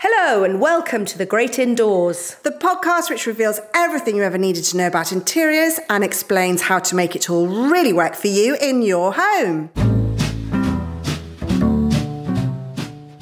Hello, and welcome to The Great Indoors. The podcast which reveals everything you ever needed to know about interiors and explains how to make it all really work for you in your home.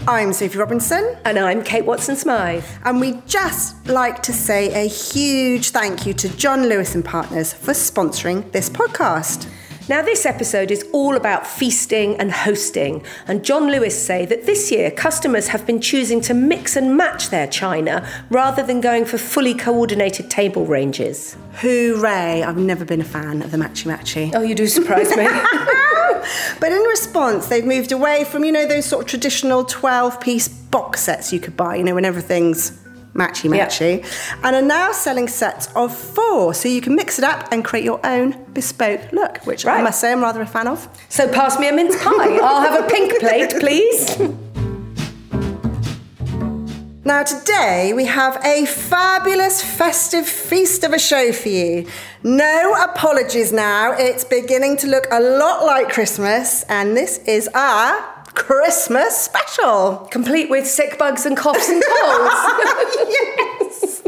I'm Sophie Robinson. And I'm Kate Watson Smyth. And we'd just like to say a huge thank you to John Lewis and Partners for sponsoring this podcast. Now, this episode is all about feasting and hosting, and John Lewis say that this year customers have been choosing to mix and match their china rather than going for fully coordinated table ranges. Hooray! I've never been a fan of the matchy matchy. Oh, you do surprise me. but in response, they've moved away from, you know, those sort of traditional 12 piece box sets you could buy, you know, when everything's matchy matchy, yep. and are now selling sets of four, so you can mix it up and create your own bespoke look, which right. I must say I'm rather a fan of. So pass me a mince pie. I'll have a pink plate, please. Now, today we have a fabulous festive feast of a show for you. No apologies now, it's beginning to look a lot like Christmas, and this is our Christmas special. Complete with sick bugs and coughs and colds. yes.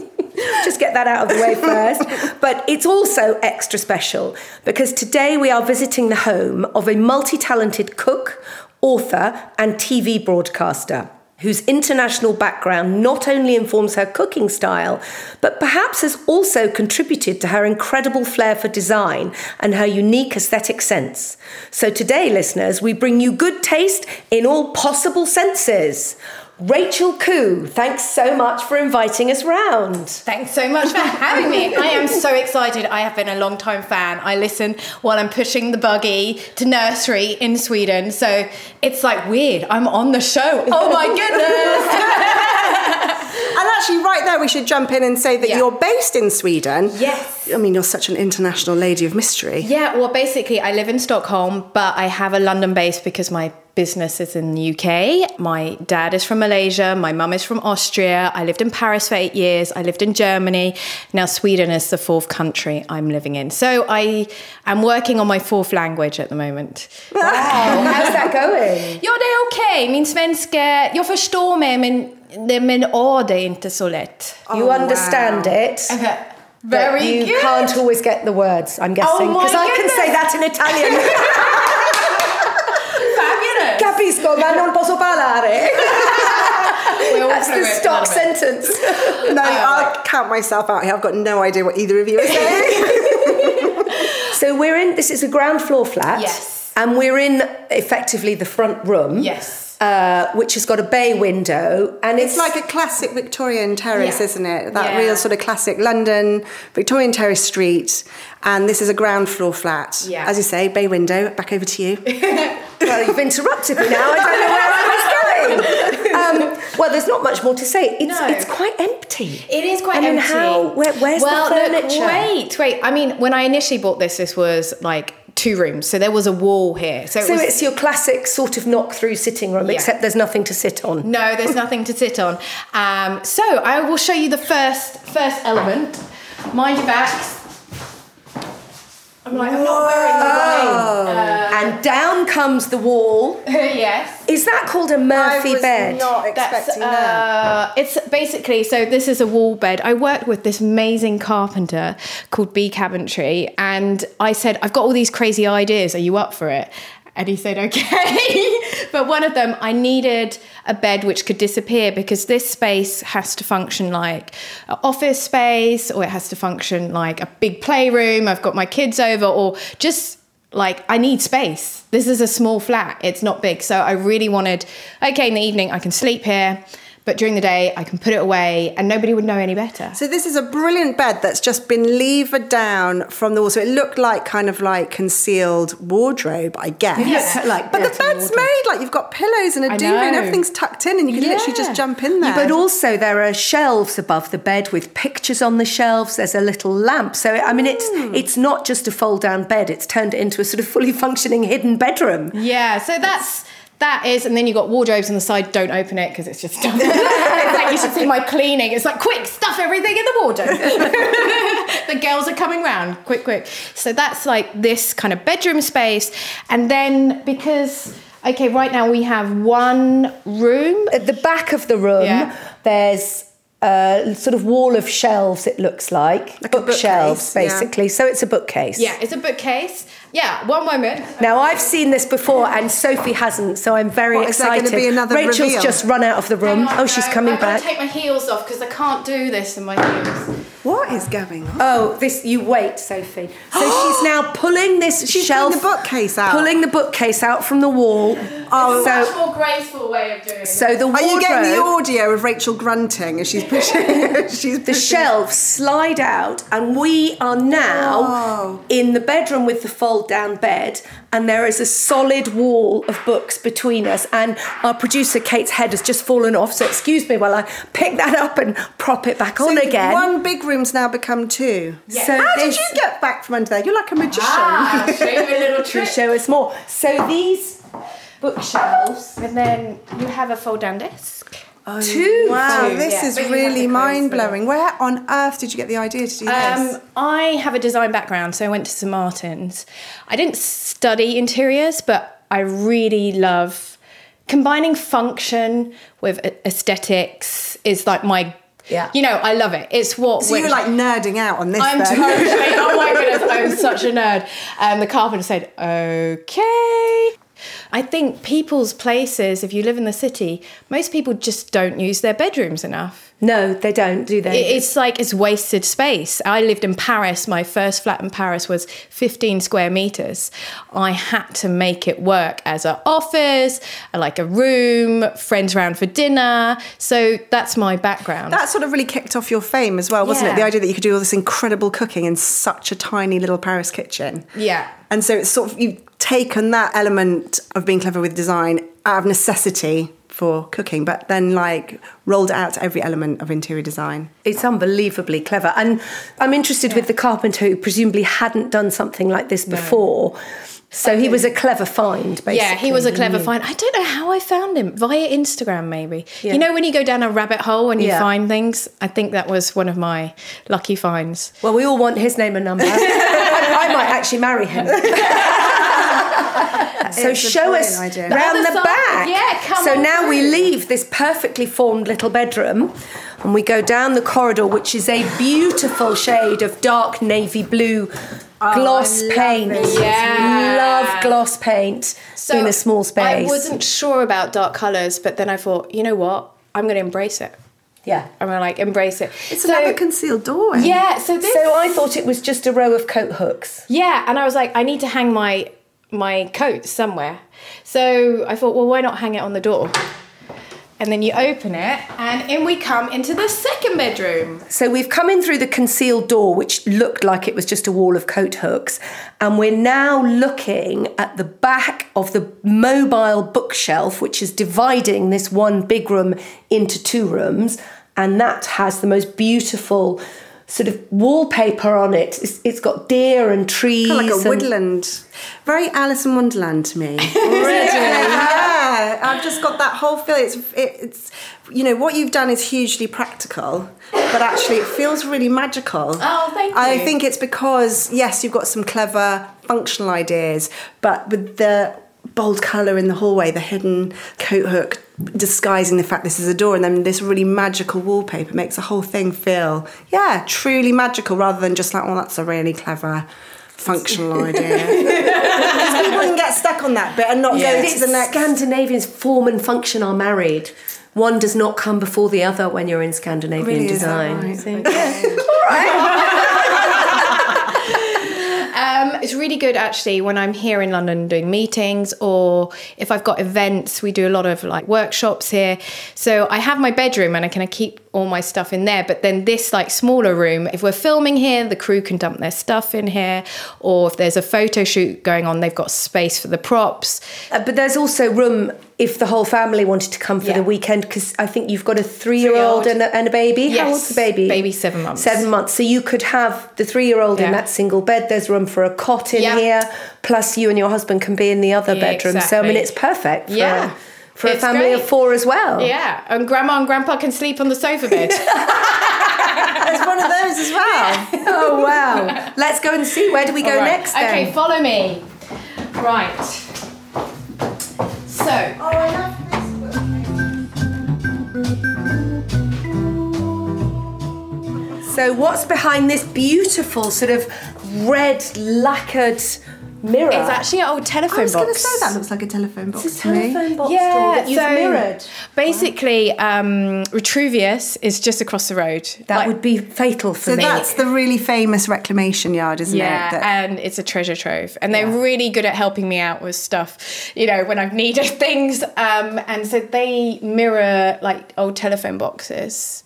Just get that out of the way first. But it's also extra special because today we are visiting the home of a multi talented cook, author, and TV broadcaster whose international background not only informs her cooking style, but perhaps has also contributed to her incredible flair for design and her unique aesthetic sense. So today, listeners, we bring you good taste in all possible senses. Rachel Khoo, thanks so much for inviting us round. Thanks so much for having me. I am so excited. I have been a long time fan. I listen while I'm pushing the buggy to nursery in Sweden. So it's like weird. I'm on the show. Oh my goodness. and actually, right there, we should jump in and say that yeah. you're based in Sweden. Yes. I mean, you're such an international lady of mystery. Yeah, well, basically, I live in Stockholm, but I have a London base because my business is in the UK. My dad is from Malaysia. My mum is from Austria. I lived in Paris for eight years. I lived in Germany. Now Sweden is the fourth country I'm living in. So I am working on my fourth language at the moment. Wow, how's that going? Ja, det är okej. Okay. Min svenska, jag förstår mig men, men åh, det är inte så lätt. You oh, understand wow. it. Okay. Very you good. can't always get the words, I'm guessing. Because oh I can say that in Italian. Capisco, ma non posso parlare. That's the stock sentence. No, I'll count myself out here. I've got no idea what either of you are saying. so we're in, this is a ground floor flat. Yes. And we're in effectively the front room. Yes uh, which has got a bay window, and It's like a classic Victorian terrace, Yeah. isn't it? That Yeah. real sort of classic London Victorian terrace street. And this is a ground floor flat. Yeah. As you say, bay window. Back over to you. well, you've interrupted me now. I don't know where I was going. Um, well, there's not much more to say. It's No. it's quite empty. It is quite I mean, empty. how? Where, where's well, the furniture? Look, wait, wait. I mean, when I initially bought this, this was like two rooms, so there was a wall here. So, it So was, it's your classic sort of knock-through sitting room, Yeah. except there's nothing to sit on. no, there's nothing to sit on. Um, so I will show you the first first element. Mind your backs. I'm like, I'm not wearing the right. and down comes the wall. Uh, yes. Is that called a Murphy bed? I was bed? not expecting that. uh, it's basically so. This is a wall bed. I worked with this amazing carpenter called B Cabinetry, and I said, "I've got all these crazy ideas. Are you up for it?" And he said, "Okay." but one of them, I needed a bed which could disappear because this space has to function like an office space, or it has to function like a big playroom. I've got my kids over, or just like I need space. This is a small flat. It's not big. So I really wanted okay, in the evening I can sleep here, but during the day I can put it away and nobody would know any better. So this is a brilliant bed that's just been levered down from the wall. So it looked like kind of like concealed wardrobe, I guess. Yeah, like but the bed's wardrobe. made like you've got pillows and a I duvet and everything's tucked in and you can literally just jump in there. But also there are shelves above the bed with pictures on the shelves. There's a little lamp. So I mean it's Hmm. it's not just a fold down bed, it's turned into a sort of fully functioning hidden bedroom. Yeah, so that's that is, and then you got wardrobes on the side. Don't open it because it's just stuff. it's like you should see my cleaning. It's like quick, stuff everything in the wardrobe. the girls are coming round, quick, quick. So that's like this kind of bedroom space, and then because okay, right now we have one room. At the back of the room Yeah. there's a sort of wall of shelves it looks like, Like a bookshelves bookcase, yeah. basically. So it's a bookcase. Yeah, it's a bookcase. Yeah, one moment. Now I've seen this before and Sophie hasn't, so I'm very What, is excited. gonna be another Rachel's reveal? just run out of the room. On, oh, she's no, coming I've got back. to take my heels off because I can't do this in my heels. what is going on? Oh, this you wait, Sophie. So she's now pulling this She's shelf, pulling the bookcase out. pulling the bookcase out from the wall. Oh, It's a much so more graceful way of doing it. so the Are you getting the audio of Rachel grunting as she's pushing? she's the shelves slide out, and we are now Wow. in the bedroom with the fold-down bed, and there is a solid wall of books between us. And our producer Kate's head has just fallen off, so excuse me while I pick that up and prop it back on again. One big room's now become two. So How did you get back from under there? You're like a magician. Ah, show you a little trick. show us more. So these bookshelves. And then you have a fold down desk. Two. Wow, Two, this yeah. is But really mind blowing. Where on earth did you get the idea to do this? Um, I have a design background, so I went to St Martin's. I didn't study interiors, but I really love combining function with aesthetics. Is like my, Yeah. you know, I love it. It's what. so you were when- like nerding out on this I'm then. totally. Oh my goodness, I'm such a nerd. Um, the carpenter said, "Okay." I think people's places, if you live in the city, most people just don't use their bedrooms enough. No, they don't, do they? It's like it's wasted space. I lived in Paris. My first flat in Paris was 15 square meters. I had to make it work as an office, like a room, friends around for dinner. So that's my background. That sort of really kicked off your fame as well, wasn't it? The idea that you could do all this incredible cooking in such a tiny little Paris kitchen. Yeah. And so it's sort of you've taken that element of being clever with design out of necessity for cooking, but then like rolled out to every element of interior design. It's unbelievably clever. And I'm interested with the carpenter who presumably hadn't done something like this before. So he was a clever find, basically. Yeah, he was a clever find. I don't know how I found him via Instagram, maybe. You know, when you go down a rabbit hole and you Yeah. find things. I think that was one of my lucky finds. Well, we all want his name and number. I, I might actually marry him. so It's show us idea. round other the back. Yeah, come So on now we leave this perfectly formed little bedroom and we go down the corridor, which is a beautiful shade of dark navy blue oh, gloss I love paint. this. Yeah. Love gloss paint in a small space. I wasn't sure about dark colours, but then I thought, you know what? I'm going to embrace it. Yeah. I'm going to like embrace it. It's so, another concealed door. Yeah, so this. So I thought it was just a row of coat hooks. yeah, and I was like, I need to hang my my coat somewhere. So I thought, well, why not hang it on the door? And then you open it, and in we come into the second bedroom. So we've come in through the concealed door, which looked like it was just a wall of coat hooks, and we're now looking at the back of the mobile bookshelf, which is dividing this one big room into two rooms, and that has the most beautiful sort of wallpaper on it. It's, it's got deer and trees, Kind of like a and- woodland. Very Alice in Wonderland to me. Already. yeah. I've just got that whole feel. It's, it, it's, you know, what you've done is hugely practical, but actually it feels really magical. Oh, thank you. I think it's because, yes, you've got some clever functional ideas, but with the bold colour in the hallway, the hidden coat hook disguising the fact this is a door, and then this really magical wallpaper makes the whole thing feel, yeah, truly magical rather than just like, oh, that's a really clever functional idea. Because people can get stuck on that bit and not Yeah. go It's to the next. Scandinavians form and function are married. One does not come before the other when you're in Scandinavian Really, is that design. right? It's really good actually when I'm here in London doing meetings or if I've got events. We do a lot of like workshops here. So I have my bedroom and I can keep all my stuff in there. But then this like smaller room, if we're filming here, the crew can dump their stuff in here. Or if there's a photo shoot going on, they've got space for the props. Uh, but there's also room if the whole family wanted to come for Yeah. the weekend because I think you've got a three-year-old Three-year-old. and a, and a baby. How Yes. old's the baby? Baby's seven months. Seven months. So you could have the three-year-old in that single bed. There's room for a cot in Yeah. here. Plus, you and your husband can be in the other Yeah, bedroom. So I mean, it's perfect. Yeah. For a It's family of four as well. Yeah, and grandma and grandpa can sleep on the sofa bed. There's one of those as well. Oh wow! Let's go and see. Where do we go All right. next? Then? Okay, follow me. Right. So, Oh, I love this. So, what's behind this beautiful sort of red lacquered mirror? It's actually an old telephone box. I was going to say that looks like a telephone box It's a to me. telephone box Yeah, door that you've so mirrored. Basically, um, Retrouvius is just across the road. That Like- would be fatal for So me. that's the really famous reclamation yard, isn't yeah, it? That- and it's a treasure trove, and they're really good at helping me out with stuff. You know, when I've needed things, um, and so they mirror like old telephone boxes.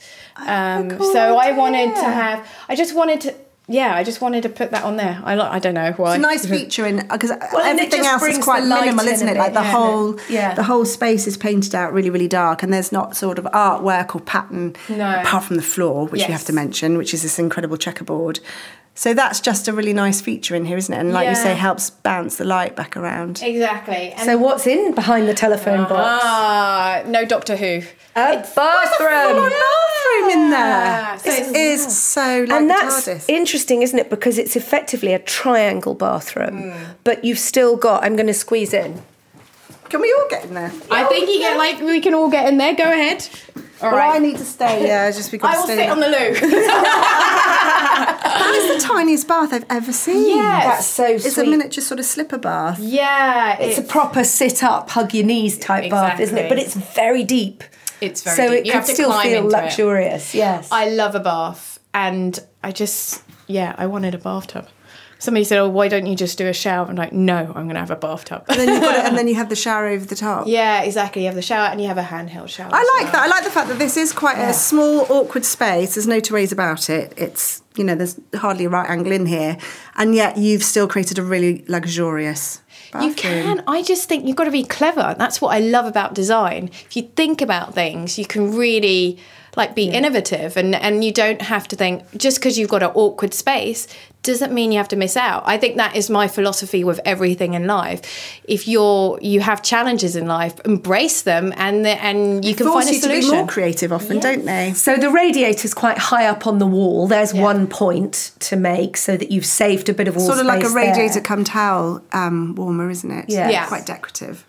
Um, cool so I wanted to have. I just wanted to. Yeah, I just wanted to put that on there. I like. I don't know why. It's a nice feature in because it everything else is quite minimal, isn't it? Like the yeah. whole Yeah. the whole space is painted out really, really dark, and there's not sort of artwork or pattern No. apart from the floor, which we have to mention, which is this incredible checkerboard. So that's just a really nice feature in here, isn't it? And like you say, helps bounce the light back around. Exactly. And so, what's in behind the telephone box? Ah, no Doctor Who. A bathroom. A bathroom in Yeah. there. So it's- so like and that's TARDIS. interesting, isn't it? Because it's effectively a triangle bathroom, but you've still got. I'm going to squeeze in. Can we all get in there? I think you get like we can all get in there. Go ahead. All Well, right. I need to stay. Yeah, just because I will sit on the loo. That is the tiniest bath I've ever seen. Yeah, That's so It's sweet. a miniature sort of slipper bath. yeah, It's a proper sit up, hug your knees type bath, isn't it? But it's very deep. It's very so deep. it You could still feel into it. luxurious. Yes. I love a bath, and I just yeah, I wanted a bathtub. Somebody said, "Oh, why don't you just do a shower?" I'm like, "No, I'm going to have a bathtub." And then you've got it, and then you have the shower over the top. yeah, exactly. You have the shower and you have a handheld shower. I like well. that. I like the fact that this is quite a small, awkward space. There's no two ways about it. It's you know, there's hardly a right angle in here, and yet you've still created a really luxurious. Bathroom. You can. I just think you've got to be clever. That's what I love about design. If you think about things, you can really like be innovative and and you don't have to think just because you've got an awkward space doesn't mean you have to miss out. I think that is my philosophy with everything in life. If you're you have challenges in life, embrace them and the, and you can Force find a you to be solution. more creative often, don't they? So the radiator's quite high up on the wall. There's one point to make so that you've saved a bit of wall Sort of like a radiator there. come towel um, warmer, isn't it? Yeah. Yeah. Quite decorative.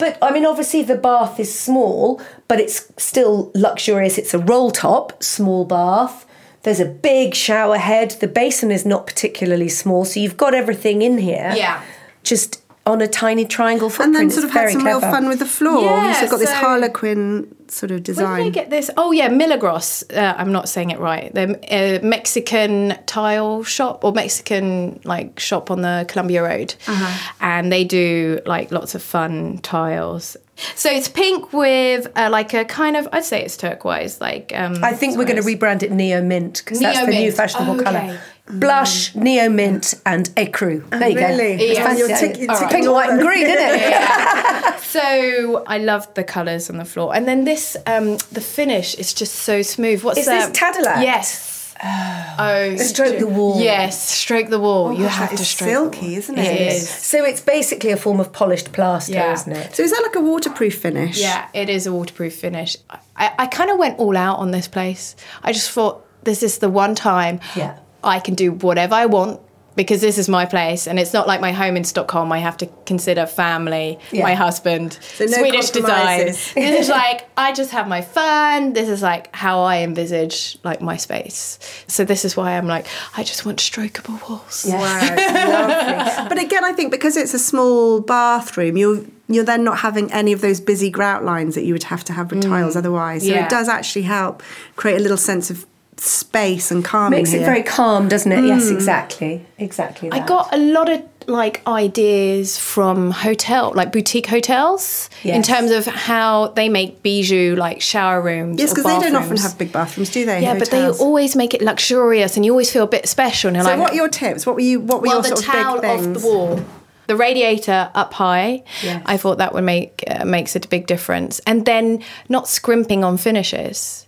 But I mean, obviously the bath is small, but it's still luxurious. It's a roll top, small bath. There's a big shower head. The basin is not particularly small, so you've got everything in here. Yeah. Just on a tiny triangle footprint. and then sort of had some real fun with the floor. Yeah, You've sort of got this harlequin sort of design. Where did. I get this? Oh yeah, Milagros. Uh, I'm not saying it right. The uh, Mexican tile shop or Mexican like shop on the Columbia Road, Uh-huh. and they do like lots of fun tiles. So it's pink with uh, like a kind of I'd say it's turquoise. Like um, I think we're going to rebrand it Neo Mint because that's the new fashionable Okay. colour. Blush, Neo Mint, and Ecru. There you really? go. It's Yeah. fancy, You're isn't it? tick- you're ticking Pink, all white, and green, isn't it? So I love the colours on the floor, and then this um, the finish is just so smooth. What's Is this that? Tadelakt? Yes. Oh, oh Stroke the wall. Yes, stroke the wall. you gosh, have that to is stroke. silky, isn't it? It is. So it's basically a form of polished plaster, Yeah. isn't it? So is that like a waterproof finish? Yeah, it is a waterproof finish. I, I kind of went all out on this place. I just thought this is the one time Yeah. I can do whatever I want because this is my place and it's not like my home in Stockholm. I have to consider family, Yeah. my husband, no Swedish design. this is like I just have my fun. This is like how I envisage like my space. So this is why I'm like I just want strokeable walls. Wow. But again, I think because it's a small bathroom, you're you're then not having any of those busy grout lines that you would have to have with tiles mm. otherwise. So Yeah. it does actually help create a little sense of space and calm. Makes in it very calm, doesn't it? Yes, exactly. Exactly. I got a lot of like ideas from hotel, like boutique hotels, in terms of how they make bijou like shower rooms. Yes, because they don't often have big bathrooms, do they? Yeah, but they always make it luxurious, and you always feel a bit special. And you're So like, what are your tips? What were you? What were well, your the sort of towel big off the wall. The radiator up high, Yes. I thought that would make uh, makes it a big difference, and then not scrimping on finishes,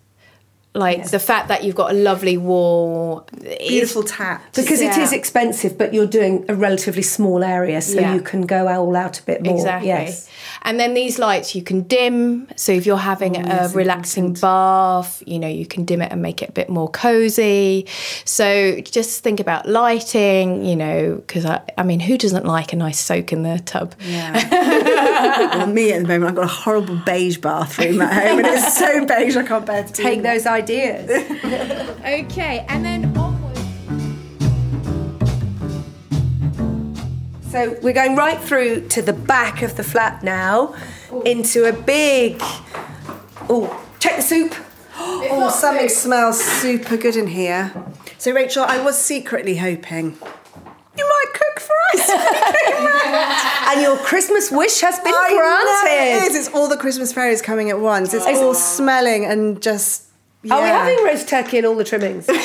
like the fact that you've got a lovely wall, Beautiful taps. because it Yeah. is expensive, but you're doing a relatively small area, so Yeah. you can go all out a bit more. Exactly. Yes. And then these lights you can dim. So if you're having oh, a relaxing bath, you know, you can dim it and make it a bit more cozy. So just think about lighting, you know, because I, I mean, who doesn't like a nice soak in the tub? well, me at the moment, I've got a horrible beige bathroom at home, and it's so beige I can't bear to Take those ideas. Okay, and then onwards. So we're going right through to the back of the flat now, into a big. Oh, check the soup. Oh, something smells super good in here. So, Rachel, I was secretly hoping you might cook for us. And your Christmas wish has been I granted. it is. It's all the Christmas fairies coming at once. It's all smelling and just. Are we yeah. having roast turkey and all the trimmings?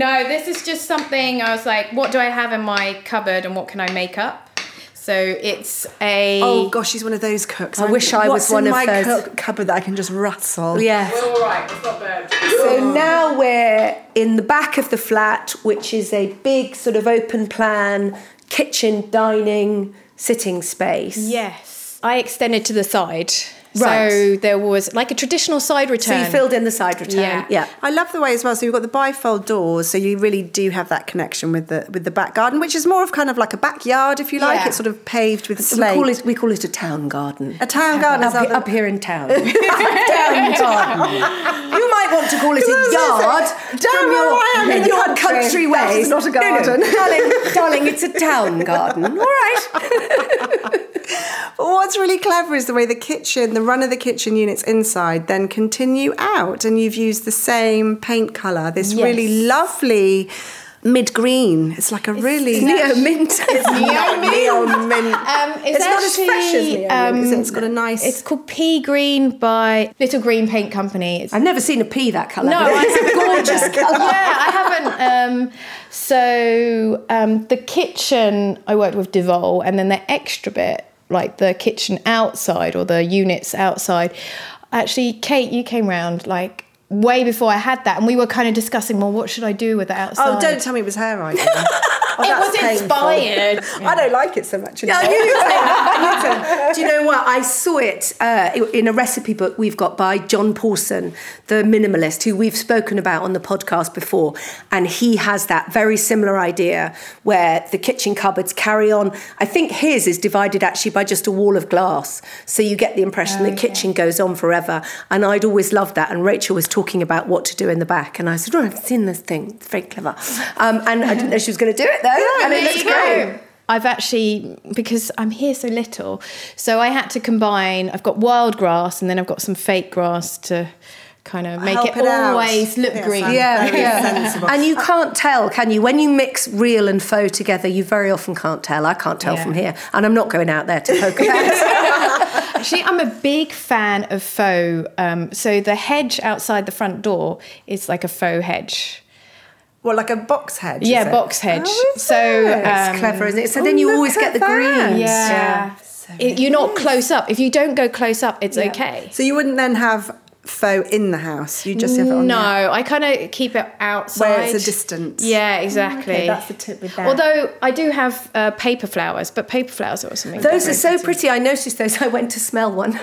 No, this is just something I was like, what do I have in my cupboard and what can I make up? So it's a. Oh gosh, she's one of those cooks. I wish I was one in of my those. cook cupboard that I can just rustle. yeah. all right, it's not bad. So now we're in the back of the flat, which is a big sort of open plan kitchen, dining, sitting space. Yes. I extended to the side. Right. So there was like a traditional side return. So you filled in the side return. Yeah. Yeah. I love the way as well. So you've got the bifold doors, so you really do have that connection with the with the back garden, which is more of kind of like a backyard, if you like. Yeah. It's sort of paved with We slate. call it we call it a town garden. a town garden. is up, the- up here in town. town garden. You might want to call it a Because I was yard gonna damn your, I am in your country. country ways. is not a No, no, garden. darling, darling, it's a town garden. All right. But what's really clever is the way the kitchen, the run of the kitchen units inside, then continue out, and you've used the same paint colour. This Yes. really lovely mid green. It's like a really Neo mint. It's neo mint. Neo mint. Um, it's, It's not as fresh as actually, Neo mint, is it? It's got a nice- It's called Pea Green by Little Greene Paint Company. It's, I've never seen a pea that colour. no, it's it's a gorgeous colour. yeah, I haven't. Um, so um, the kitchen, I worked with Devol, and then the extra bit, like the kitchen outside or the units outside. Actually, Kate, you came round like way before I had that, and we were kind of discussing, well, what should I do with the outside? Oh, don't tell me it was her idea. Oh, It was painful. inspired. I don't like it so much. Yeah, anymore. you do you do. You know what? I saw it uh, in a recipe book we've got by John Pawson, the minimalist, who we've spoken about on the podcast before. And he has that very similar idea where the kitchen cupboards carry on. I think his is divided actually by just a wall of glass. So you get the impression the kitchen goes on forever. And I'd always loved that. And Rachel was talking about what to do in the back. And I said, Oh, I've seen this thing. It's very clever. Um, and I didn't know she was going to do it though. And it there looks you go. I've actually because I'm here so little, so I had to combine. I've got wild grass and then I've got some fake grass to kind of make Help it, it always look Yes, green. Yeah, yeah. And you can't tell, can you? When you mix real and faux together, you very often can't tell. I can't tell Yeah. from here. And I'm not going out there to poke about. Actually, I'm a big fan of faux. Um, so the hedge outside the front door is like a faux hedge. Well, like a box hedge. yeah, box hedge. Oh, so it? um, it's clever, isn't it? So oh, then you always get the that. greens. Yeah. It- you're not close up. If you don't go close up, it's okay. So you wouldn't then have faux in the house. You just have it on No, the I kind of keep it outside. Where it's a distance. Yeah, exactly. Okay, that's the tip with that. Although I do have uh, paper flowers, but paper flowers are something. Those are so pretty. I noticed those. I went to smell one.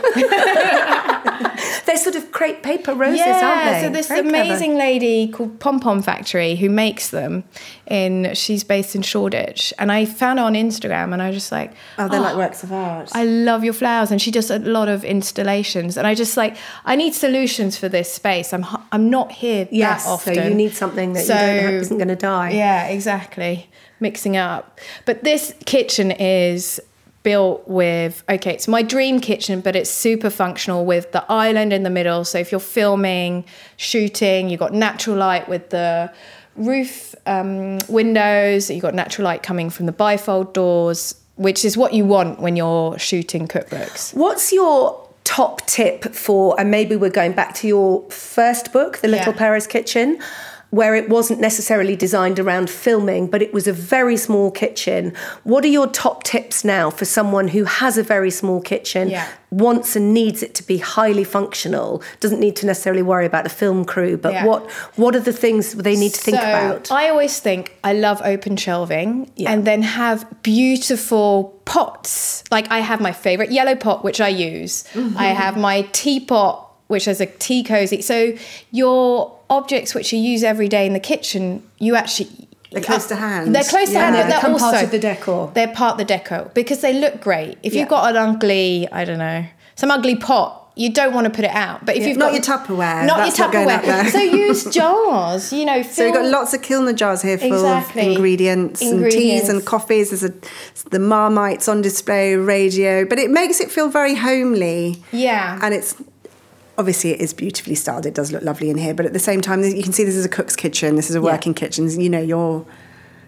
They're sort of crepe paper roses, yeah, aren't they? so this Very clever. amazing lady called Pom Pom Factory who makes them in she's based in Shoreditch and I found her on Instagram and I was just like Oh, they're like works of art. I love your flowers and she does a lot of installations and I just like I need solutions for this space I'm I'm not here Yes, that often so you need something that you don't have, isn't going to die. yeah, exactly. Mixing up. But this kitchen is built with okay, it's my dream kitchen, but it's super functional with the island in the middle. So if you're filming, shooting, you've got natural light with the roof um, windows, you've got natural light coming from the bifold doors, which is what you want when you're shooting cookbooks. What's your top tip for, and maybe we're going back to your first book, The Little Yeah. Paris Kitchen, where it wasn't necessarily designed around filming, but it was a very small kitchen. What are your top tips now for someone who has a very small kitchen, Yeah. wants and needs it to be highly functional, doesn't need to necessarily worry about a film crew, but Yeah. what what are the things they need to think about? I always think I love open shelving Yeah. and then have beautiful pots. Like I have my favorite yellow pot, which I use. Mm-hmm. I have my teapot, which is a tea cozy. So your objects which you use every day in the kitchen, you actually They're close to hand. They're close to Yeah. hand, They but they're become also part of the decor. They're part of the decor because they look great. If Yeah. you've got an ugly, I don't know, some ugly pot. You don't want to put it out, but if you've Not got your Tupperware, not your not going out Tupperware, so use jars. You know, So we've got lots of Kilner jars here full Exactly. of ingredients, and teas and coffees. There's a, the Marmite's on display, radio, but it makes it feel very homely. Yeah. And it's obviously it is beautifully styled. It does look lovely in here, but at the same time, you can see this is a cook's kitchen. This is a working kitchen. You know, you're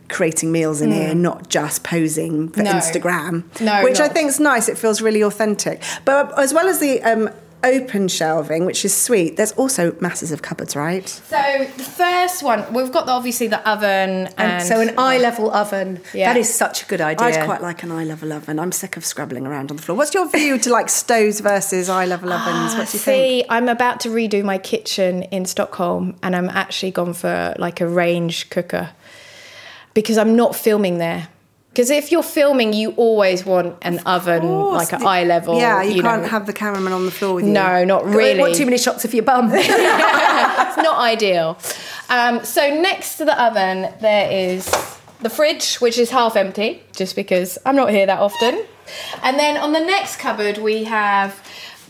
creating meals in here, not just posing for Mm. No. Instagram. No, which I think is nice. It feels really authentic. But as well as the um, open shelving, which is sweet, there's also masses of cupboards, right? So the first one, we've got the, obviously the oven, and, and so an eye level oven. Yeah. That is such a good idea. I'd quite like an eye level oven. I'm sick of scrabbling around on the floor. What's your view to like stoves versus eye level ovens? What do you ah, think? See, I'm about to redo my kitchen in Stockholm, and I'm actually gone for like a range cooker because I'm not filming there. Because if you're filming, you always want an oven, like an eye level. Yeah, you, can't know. have the cameraman on the floor with you. No, not Don't really. want too many shots of your bum. it's not ideal. Um, so next to the oven, there is the fridge, which is half empty, just because I'm not here that often. And then on the next cupboard, we have.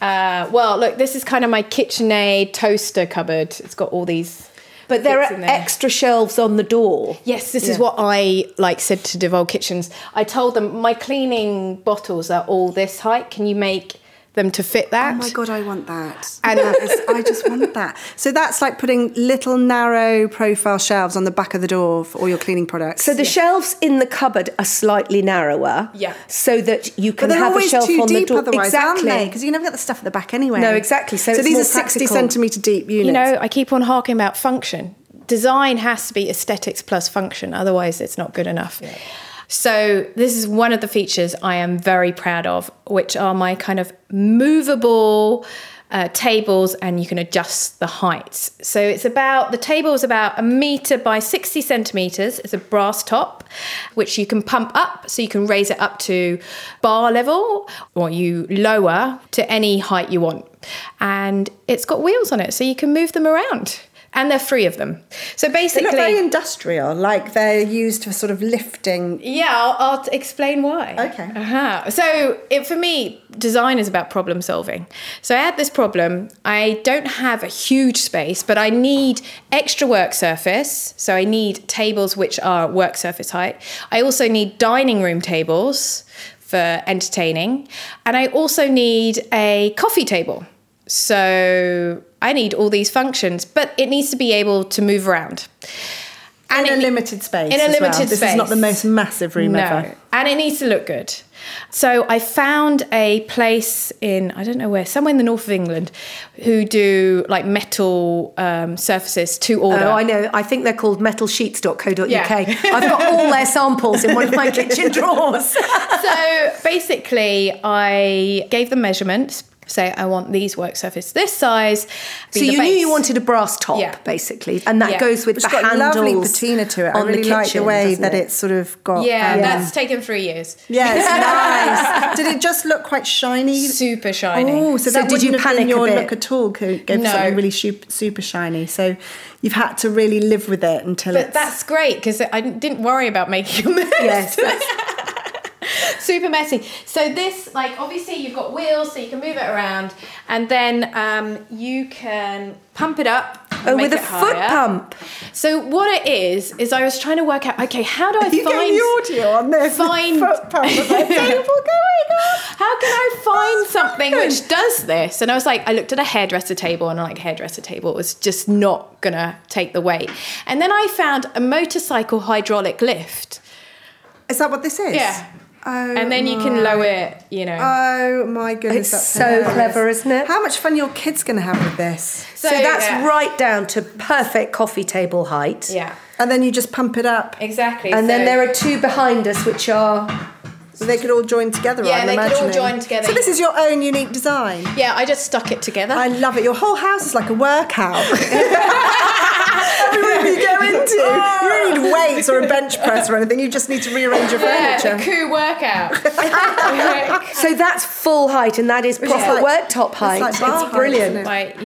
Uh, well, look, this is kind of my KitchenAid toaster cupboard. It's got all these. But there are there. extra shelves on the door. Yes, this is what I like said to Devol Kitchens. I told them my cleaning bottles are all this height. Can you make them to fit oh that? Oh my god, I want that. And- That is- I just want that. So that's like putting little narrow profile shelves on the back of the door for all your cleaning products. So the shelves in the cupboard are slightly narrower. Yeah. So that you can they're have a shelf too on the deep door. otherwise, exactly. Because you never get the stuff at the back anyway. No, exactly. So it's these more are 60 practical. centimetre deep units. You know, I keep on harking about function. Design has to be aesthetics plus function, otherwise, it's not good enough. So, this is one of the features I am very proud of, which are my kind of movable uh, tables, and you can adjust the heights. So, it's about the table is about a meter by 60 centimeters. It's a brass top, which you can pump up, so you can raise it up to bar level, or you lower to any height you want. And it's got wheels on it, so you can move them around and they're free of them. So basically, look very industrial, like they're used for sort of lifting. yeah, I'll, I'll explain why. Okay. Uh-huh. So, it, for me, design is about problem solving. So, I had this problem. I don't have a huge space, but I need extra work surface. So, I need tables which are work surface height. I also need dining room tables for entertaining. And I also need a coffee table. So, I need all these functions, but it needs to be able to move around. in a it- limited space. in a as well. limited This is not the most massive room ever. And it needs to look good. So I found a place in, I don't know where, somewhere in the north of England, who do like metal um, surfaces to order. Oh, I know. I think they're called metalsheets.co.uk. Yeah. I've got all their samples in one of my kitchen drawers. so basically, I gave them measurements. Say, I want these work surface this size. be So the you knew you wanted a brass top, Yeah. basically, and that Yeah. goes with It's the got handles lovely patina to it. I on really the like kitchen, the way that it? it's sort of got. Yeah, um, that's taken three years. yeah, it's nice. Did it just look quite shiny? Super shiny. Oh, so, So that did you wouldn't have been panic a your bit? look at all? Gave gave No. something really super, super shiny. So you've had to really live with it until But it's. that's great because I didn't worry about making a mess. Yes, that's- super messy. So this, like, obviously you've got wheels, so you can move it around, and then um, you can pump it up. Oh, with a foot pump. So what it is is I was trying to work out. Okay, how do I you find the audio on this? Find foot pump table going on. How can I find something which does this? And I was like, I looked at a hairdresser table and I'm like, hairdresser table was just not gonna take the weight. And then I found a motorcycle hydraulic lift. Is that what this is? Yeah. Oh, and then you can oh lower it, you know. Oh my goodness, It's that's so hilarious. clever, isn't it? How much fun are your kids going to have with this? So, that's yeah. right down to perfect coffee table height. Yeah. And then you just pump it up. Exactly. And then there are two behind us, which are So they could all join together. Yeah, I'm they could all join together. So this is your own unique design. Yeah, I just stuck it together. I love it. Your whole house is like a workout. Every room you go into, you don't need weights or a bench press or anything. You just need to rearrange your yeah, furniture. the Khoo workout. so that's full height, and that is proper like- worktop height. like It's, bar height,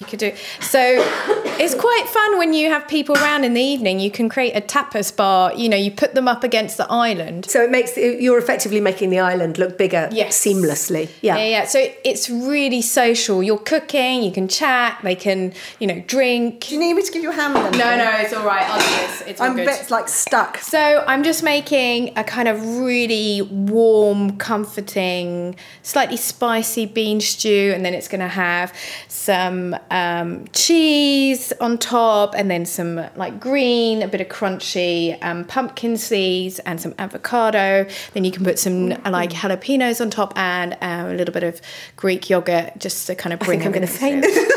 you could do. So it's quite fun when you have people around in the evening. You can create a tapas bar. You know, you put them up against the island. So it makes you're effectively making the island look bigger Yes. seamlessly. Yeah. Yeah, yeah. So it's really social. You're cooking, you can chat, they can, you know, drink. Do you need me to give you a hand then? No, no, it's all right. I'll do this. It's all I'm a good. bit like stuck. So I'm just making a kind of really warm, comforting, slightly spicy bean stew, and then it's going to have some um, cheese on top, and then some like green, a bit of crunchy um, pumpkin seeds, and some avocado. Then you can put some like jalapenos on top, and um, a little bit of Greek yogurt, just to kind of bring. I think I'm gonna faint. together. It-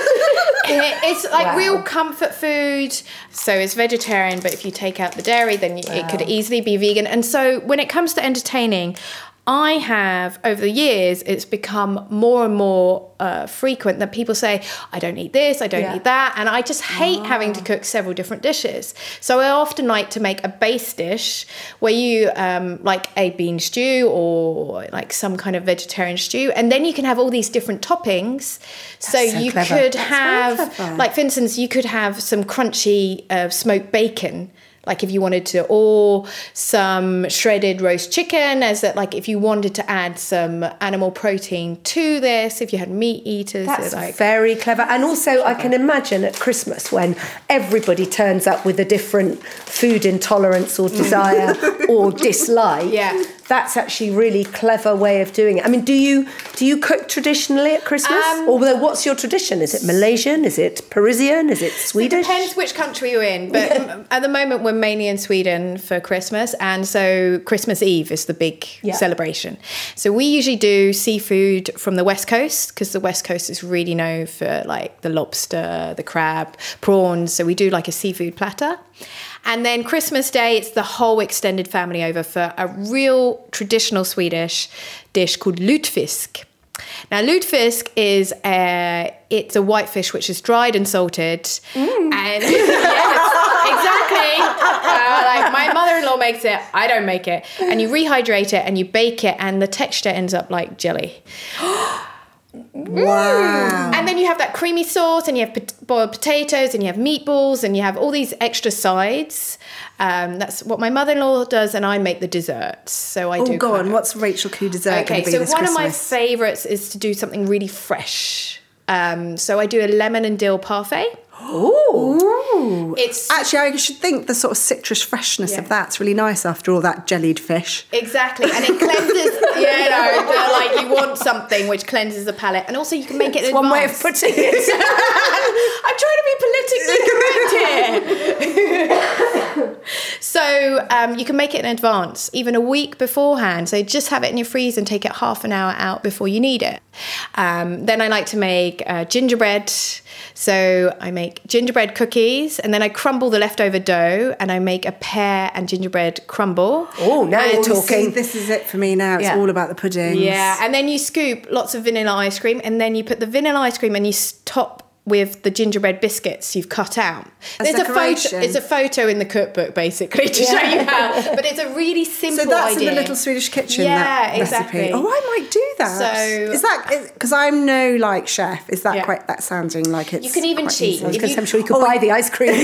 it's like Wow. real comfort food. So it's vegetarian, but if you take out the dairy, then you, it could easily be vegan. And so when it comes to entertaining, I have over the years, it's become more and more uh, frequent that people say, I don't eat this, I don't Yeah. eat that. And I just hate having to cook several different dishes. So I often like to make a base dish where you um, like a bean stew or like some kind of vegetarian stew. And then you can have all these different toppings. so, so you clever. could That's have, like, for instance, you could have some crunchy uh, smoked bacon like if you wanted to or some shredded roast chicken as that like if you wanted to add some animal protein to this if you had meat eaters That's like very clever. And also, I can imagine at Christmas when everybody turns up with a different food intolerance or desire or dislike. Yeah. That's actually really clever way of doing it. I mean, do you do you cook traditionally at Christmas? Um, or what's your tradition? Is it Malaysian? Is it Parisian? Is it Swedish? It depends which country you're in, but at the moment we're mainly in Sweden for Christmas, and so Christmas Eve is the big Yeah. celebration. So we usually do seafood from the west coast because the west coast is really known for like the lobster, the crab, prawns. So we do like a seafood platter. And then Christmas Day, it's the whole extended family over for a real traditional Swedish dish called lutfisk. Now, lutefisk is a it's a whitefish which is dried and salted, and yes, exactly. Uh, like my mother-in-law makes it, I don't make it, and you rehydrate it and you bake it, and the texture ends up like jelly. Wow. And then you have that creamy sauce, and you have pot- boiled potatoes, and you have meatballs, and you have all these extra sides. Um, that's what my mother-in-law does, and I make the desserts. So I do. Oh, go on. of- What's Rachel Khoo dessert Okay, so one Christmas? of my favorites is to do something really fresh. Um, so I do a lemon and dill parfait. Ooh. It's Actually, I should think the sort of citrus freshness Yeah. of that's really nice after all that jellied fish. exactly, and it cleanses. you know, the, like you want something which cleanses the palate, and also you can make it. in One way of putting it. I'm trying to be politically correct here. so um, you can make it in advance, even a week beforehand. So just have it in your freezer and take it half an hour out before you need it. Um, then I like to make uh, gingerbread. So I make gingerbread cookies and then I crumble the leftover dough and I make a pear and gingerbread crumble. Oh, now you're And- See, talking. this is it for me now. It's Yeah. all about the puddings. Yeah, and then you scoop lots of vanilla ice cream, and then you put the vanilla ice cream and you s- top with the gingerbread biscuits you've cut out. As There's a photo. decoration? It's a photo in the cookbook basically to show you how, but it's a really simple So that's idea. in the little Swedish kitchen. Yeah, that exactly. Recipe. Oh, I might do that. So- is that because I'm no like chef? Is that Yeah. quite that sounding like it's? You can even cheat. Because I'm sure you could Oh, buy the ice cream.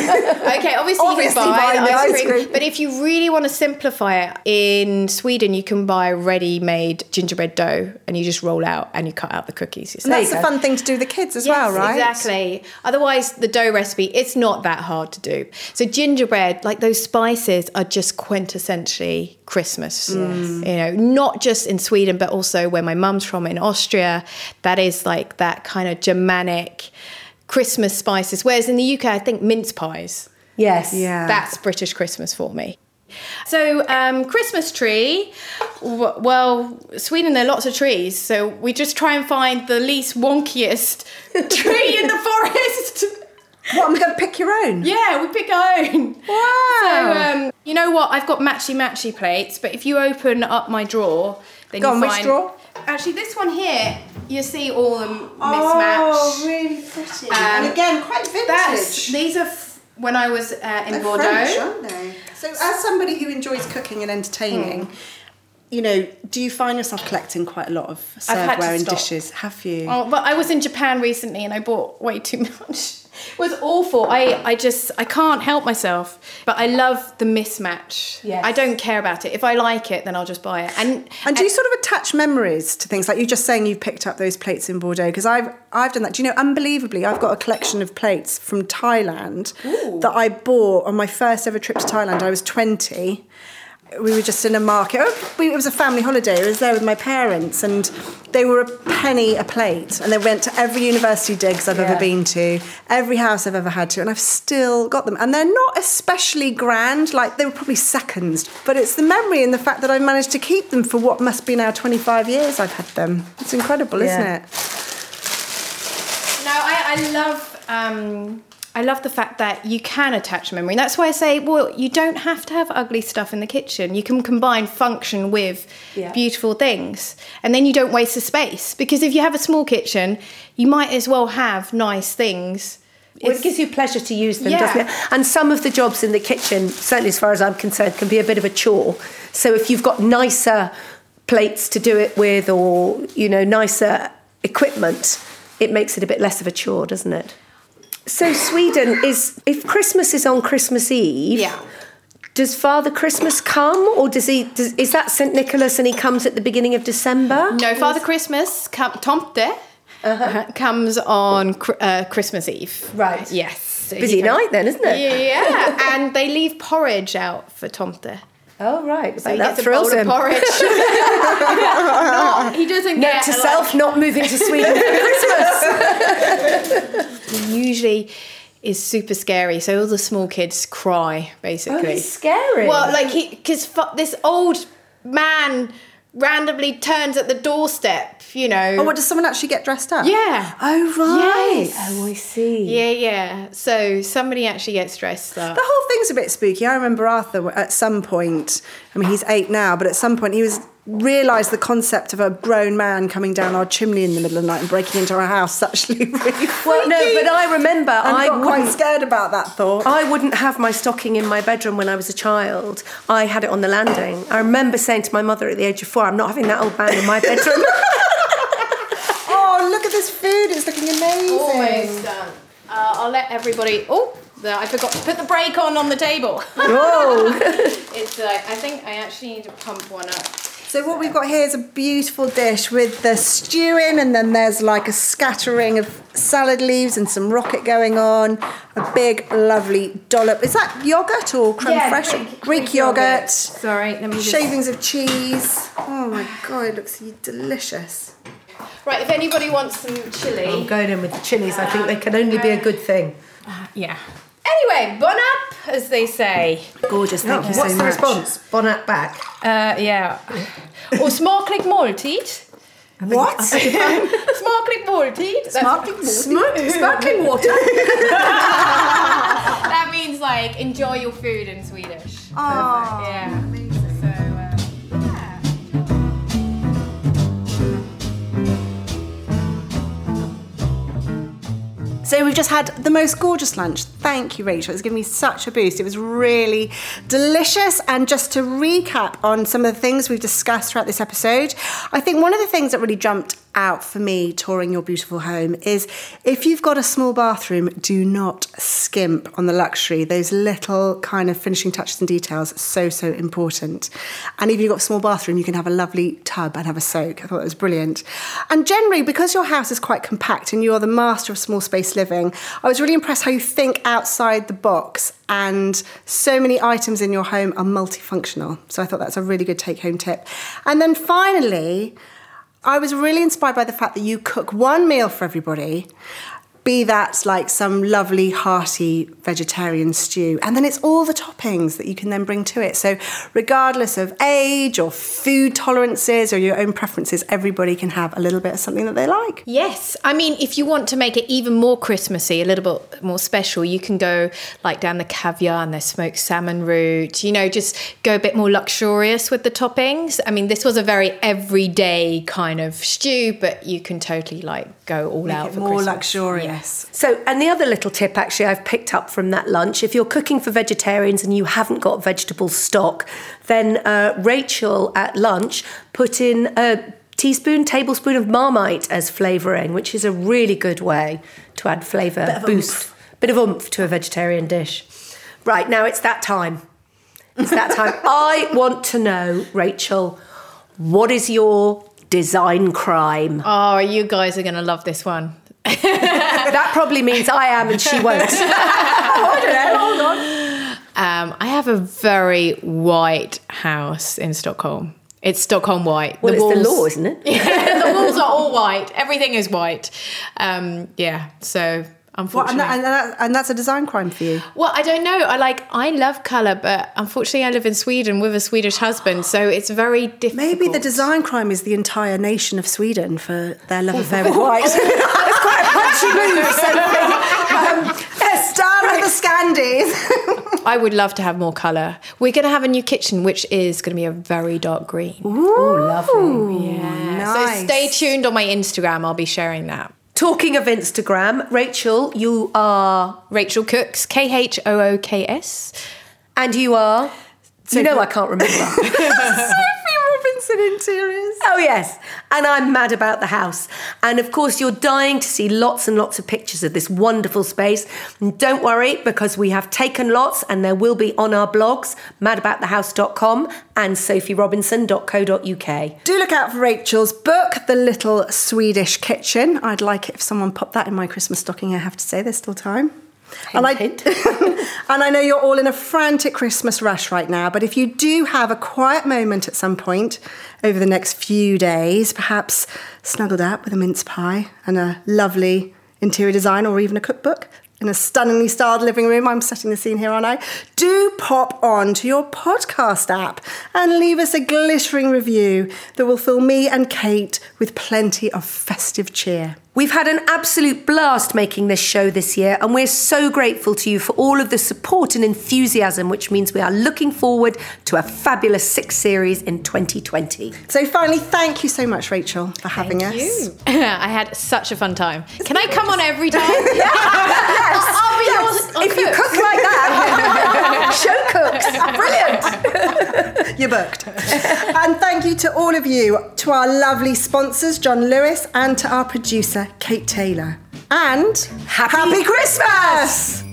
Okay, obviously, Obviously you can buy buying the ice ice cream, cream. but if you really want to simplify it, in Sweden you can buy ready-made gingerbread dough, and you just roll out and you cut out the cookies yourself. And that's a fun thing to do with the kids as Yes, well, right? Exactly. Otherwise, the dough recipe, it's not that hard to do. So gingerbread, like those spices, are just quintessentially Christmas. You know, not just in Sweden, but also where my mum's from in Austria. That is like that kind of Germanic Christmas spices. Whereas in the UK, I think mince pies. yes. Yeah. That's British Christmas for me. So, um, Christmas tree. w- Well, Sweden, there are lots of trees, so we just try and find the least wonkiest tree in the forest. What I going to pick your own? yeah, we pick our own. Wow. So, um, you know what? I've got matchy matchy plates, but if you open up my drawer, then Go you on, which drawer? Actually, this one here, you see all the mismatch. Oh, really pretty. and Um, again, quite vintage. These are f- when I was uh, in They're Bordeaux. French, aren't they? So, as somebody who enjoys cooking and entertaining, Hmm. you know, do you find yourself collecting quite a lot of I've had to serveware and stop. dishes? Have you? Oh, but I was in Japan recently and I bought way too much. It was awful. I, I just I can't help myself. But I love the mismatch. Yes. I don't care about it. If I like it, then I'll just buy it. And And do you sort of attach memories to things like you just saying you've picked up those plates in Bordeaux? Because I've I've done that. Do you know, unbelievably, I've got a collection of plates from Thailand that I bought on my first ever trip to Thailand. I was twenty. We were just in a market. Oh, we- It was a family holiday. I was there with my parents, and they were a penny a plate. And they went to every university digs I've ever been to, every house I've ever had to, and I've still got them. And they're not especially grand, like they were probably seconds, but it's the memory and the fact that I've managed to keep them for what must be now 25 years I've had them. It's incredible, isn't Yeah. it? no, I, I love um, I love the fact that you can attach memory. And that's why I say, well, you don't have to have ugly stuff in the kitchen. You can combine function with Yeah. beautiful things. And then you don't waste the space. Because if you have a small kitchen, you might as well have nice things. Well, it gives you pleasure to use them, Yeah. doesn't it? And some of the jobs in the kitchen, certainly as far as I'm concerned, can be a bit of a chore. So if you've got nicer plates to do it with or, you know, nicer equipment, it makes it a bit less of a chore, doesn't it? So Sweden is if Christmas is on Christmas Eve, Yeah. does Father Christmas come, or does he? Does, is that Saint Nicholas and he comes at the beginning of December? No, Father Christmas, com- Tomte, uh comes on uh, Christmas Eve. Right. Yes. So Busy night then, isn't it? Yeah, and they leave porridge out for Tomte. Oh right, So he that thrills him. of porridge. no, he doesn't Note get to like- self: not moving to Sweden for Christmas. He usually is super scary. So all the small kids cry basically. Oh, he's scary. Well, like he because fu- this old man randomly turns at the doorstep. You know. Oh, what does someone actually get dressed up? Yeah. Oh right. Yes. oh, I see. Yeah, yeah. So somebody actually gets dressed up. The whole thing's a bit spooky. I remember Arthur at some point. I mean, he's eight now, but at some point he was realised the concept of a grown man coming down our chimney in the middle of the night and breaking into our house actually really Well, no, but I remember and I got quite wouldn't- scared about that thought. I wouldn't have my stocking in my bedroom when I was a child. I had it on the landing. I remember saying to my mother at the age of four, I'm not having that old man in my bedroom. oh, look at this food! It's looking amazing. Almost done. Uh, I'll let everybody. Oh, the, I forgot to put the brake on on the table. Whoa. it's like I think I actually need to pump one up. So what we've got here is a beautiful dish with the stew in, and then there's like a scattering of salad leaves and some rocket going on. A big, lovely dollop. Is that yogurt or creme Yeah, fraiche? Greek- Greek, Greek yogurt. yogurt. Sorry, let me just- Shavings of cheese. Oh my god, it looks delicious. Right, if anybody wants some chili. I'm going in with the chilies. I think they can only be a good thing. Uh, yeah. Anyway, bon up, as they say. Gorgeous, thank you so What's the much. response? Bonnet back. Uh, yeah. Och smaklig måltid. What? Smaklig måltid. That's- Sparkling Sparkling water. That means like enjoy your food in Swedish. Oh, Yeah. So we've just had the most gorgeous lunch. Thank you, Rachel. It's given me such a boost. It was really delicious. And just to recap on some of the things we've discussed throughout this episode, I think one of the things that really jumped out for me touring your beautiful home is if you've got a small bathroom, do not skimp on the luxury. Those little kind of finishing touches and details are so, so important. And even if you've got a small bathroom, you can have a lovely tub and have a soak. I thought that was brilliant. And generally, because your house is quite compact and you're the master of small space living, I was really impressed how you think outside the box and so many items in your home are multifunctional. So I thought that's a really good take home tip. And then finally, I was really inspired by the fact that you cook one meal for everybody, be that like some lovely hearty vegetarian stew, and then it's all the toppings that you can then bring to it. So, regardless of age or food tolerances or your own preferences, everybody can have a little bit of something that they like. Yes, I mean, if you want to make it even more Christmassy, a little bit more special, you can go like down the caviar and the smoked salmon route. You know, just go a bit more luxurious with the toppings. I mean, this was a very everyday kind of stew, but you can totally like go all out it for more Christmas. luxurious. So, and the other little tip actually I've picked up from that lunch if you're cooking for vegetarians and you haven't got vegetable stock, then uh, Rachel at lunch put in a teaspoon, tablespoon of Marmite as flavouring, which is a really good way to add flavour, boost, bit of oomph to a vegetarian dish. Right, now it's that time. It's that time. I want to know, Rachel, what is your design crime? Oh, you guys are going to love this one. That probably means I am and she won't. oh, I don't know. Hold on. Um, I have a very white house in Stockholm. It's Stockholm white. Well, it's the walls- law, isn't it? the walls are all white. Everything is white. Um, yeah. So What, unfortunately, and, that, and, that, and that's a design crime for you. well, I don't know. I like I love color, but unfortunately, I live in Sweden with a Swedish husband, so it's very difficult. Maybe the design crime is the entire nation of Sweden for their love of very white. It's quite a punchy move, Sophie. Um, yes, down with the Scandies. I would love to have more color. We're going to have a new kitchen, which is going to be a very dark green. Oh, lovely. Yeah. So stay tuned on my Instagram. I'll be sharing that. Talking of Instagram, Rachel, you are, Rachel Khooks, K H O O K S. and you are. you know I can't remember. Robinson Interiors. Oh, yes. And I'm mad about the house. And of course, you're dying to see lots and lots of pictures of this wonderful space. And don't worry, because we have taken lots and there will be on our blogs, madaboutthehouse.com and sophierobinson.co.uk. Do look out for Rachel's book, The Little Swedish Kitchen. I'd like it if someone popped that in my Christmas stocking, I have to say, there's still time. And, I, and I know you're all in a frantic Christmas rush right now, but if you do have a quiet moment at some point over the next few days, perhaps snuggled up with a mince pie and a lovely interior design or even a cookbook, in a stunningly styled living room. I'm setting the scene here, aren't I? Do pop on to your podcast app and leave us a glittering review that will fill me and Kate with plenty of festive cheer. We've had an absolute blast making this show this year, and we're so grateful to you for all of the support and enthusiasm, which means we are looking forward to a fabulous six series in 2020. So, finally, thank you so much, Rachel, for having Thank us. you. I had such a fun time. Can I come on every time? yes, I'll be yes. your- if you cook. cook like that, show cooks. Are brilliant. You're booked. and thank you to all of you, to our lovely sponsors, John Lewis, and to our producer, Kate Taylor. And Happy Christmas!